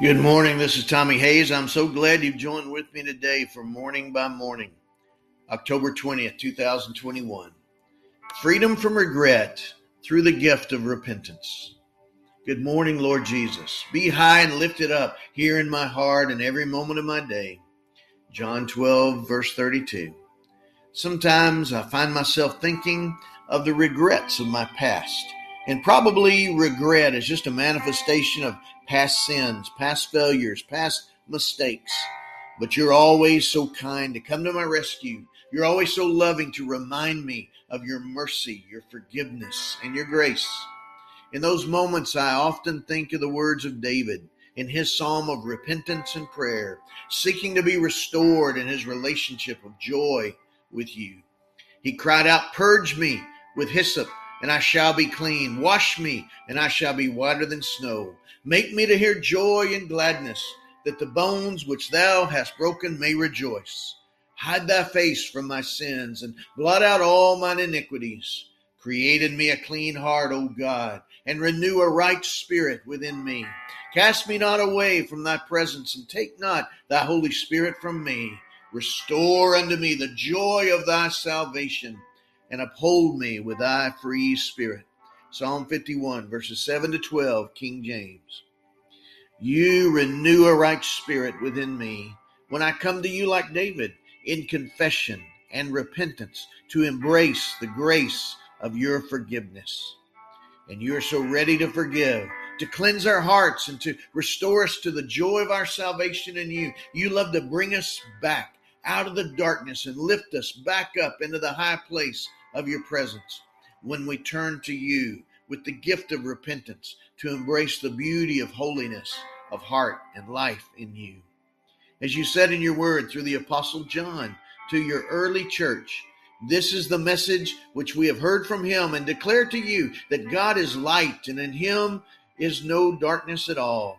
Good morning. This is Tommy Hayes. I'm so glad you've joined with me today for Morning by Morning, October 20th, 2021. Freedom from regret through the gift of repentance. Good morning, Lord Jesus. Be high and lifted up here in my heart and every moment of my day. John 12, verse 32. Sometimes I find myself thinking of the regrets of my past. And probably regret is just a manifestation of past sins, past failures, past mistakes. But you're always so kind to come to my rescue. You're always so loving to remind me of your mercy, your forgiveness, and your grace. In those moments, I often think of the words of David in his psalm of repentance and prayer, seeking to be restored in his relationship of joy with you. He cried out, Purge me with hyssop and I shall be clean. Wash me, and I shall be whiter than snow. Make me to hear joy and gladness, that the bones which thou hast broken may rejoice. Hide thy face from my sins, and blot out all mine iniquities. Create in me a clean heart, O God, and renew a right spirit within me. Cast me not away from thy presence, and take not thy Holy Spirit from me. Restore unto me the joy of thy salvation and uphold me with thy free spirit. Psalm 51, verses 7 to 12, King James. You renew a right spirit within me when I come to you like David in confession and repentance to embrace the grace of your forgiveness. And you are so ready to forgive, to cleanse our hearts, and to restore us to the joy of our salvation in you. You love to bring us back out of the darkness and lift us back up into the high place of your presence when we turn to you with the gift of repentance to embrace the beauty of holiness of heart and life in you. As you said in your word through the Apostle John to your early church, this is the message which we have heard from him and declare to you that God is light and in him is no darkness at all.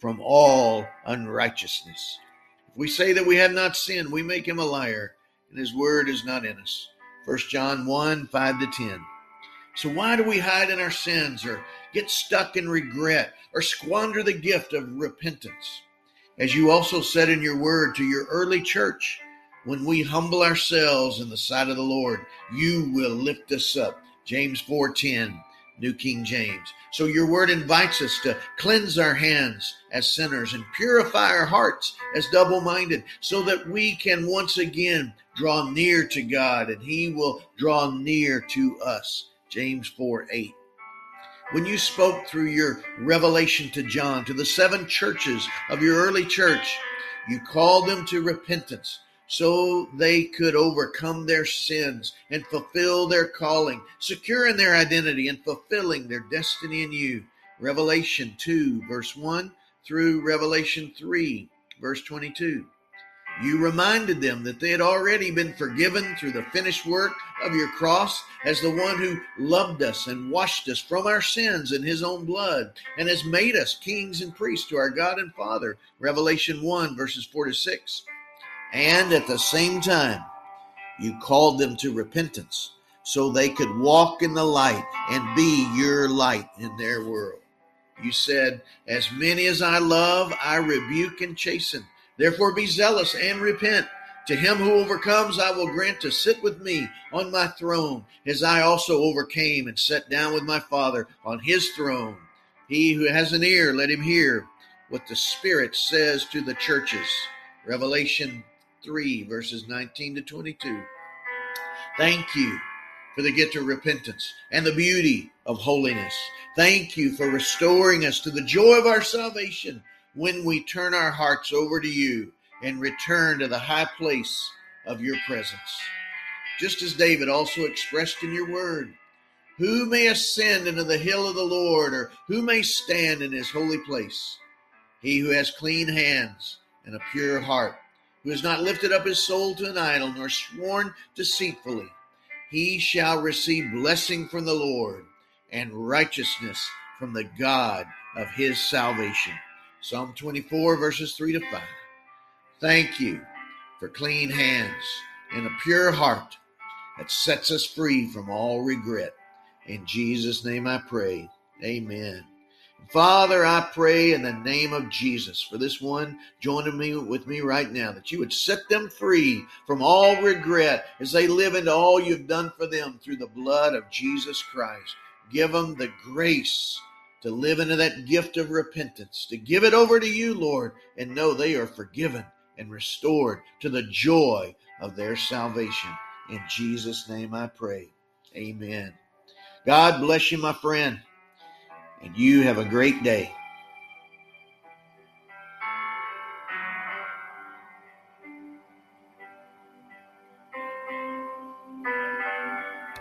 from all unrighteousness. If we say that we have not sinned, we make him a liar, and his word is not in us. 1 John 1 5 to 10. So, why do we hide in our sins or get stuck in regret or squander the gift of repentance? As you also said in your word to your early church, when we humble ourselves in the sight of the Lord, you will lift us up. James 4:10. New King James. So your word invites us to cleanse our hands as sinners and purify our hearts as double minded so that we can once again draw near to God and he will draw near to us. James 4 8. When you spoke through your revelation to John, to the seven churches of your early church, you called them to repentance so they could overcome their sins and fulfill their calling, securing their identity and fulfilling their destiny in you. Revelation 2, verse 1 through Revelation 3, verse 22. You reminded them that they had already been forgiven through the finished work of your cross as the one who loved us and washed us from our sins in his own blood and has made us kings and priests to our God and Father. Revelation 1, verses 4 to 6 and at the same time, you called them to repentance so they could walk in the light and be your light in their world. You said, As many as I love, I rebuke and chasten. Therefore be zealous and repent. To him who overcomes, I will grant to sit with me on my throne, as I also overcame and sat down with my Father on his throne. He who has an ear, let him hear what the Spirit says to the churches. Revelation 3, verses 19 to 22. Thank you for the gift of repentance and the beauty of holiness. Thank you for restoring us to the joy of our salvation when we turn our hearts over to you and return to the high place of your presence. Just as David also expressed in your word, who may ascend into the hill of the Lord, or who may stand in his holy place? He who has clean hands and a pure heart, who has not lifted up his soul to an idol, nor sworn deceitfully, he shall receive blessing from the Lord and righteousness from the God of his salvation. Psalm 24, verses 3 to 5. Thank you for clean hands and a pure heart that sets us free from all regret. In Jesus' name I pray. Amen. Father, I pray in the name of Jesus for this one joining me with me right now that you would set them free from all regret as they live into all you've done for them through the blood of Jesus Christ. Give them the grace to live into that gift of repentance, to give it over to you, Lord, and know they are forgiven and restored to the joy of their salvation. In Jesus' name I pray. Amen. God bless you, my friend, and you have a great day.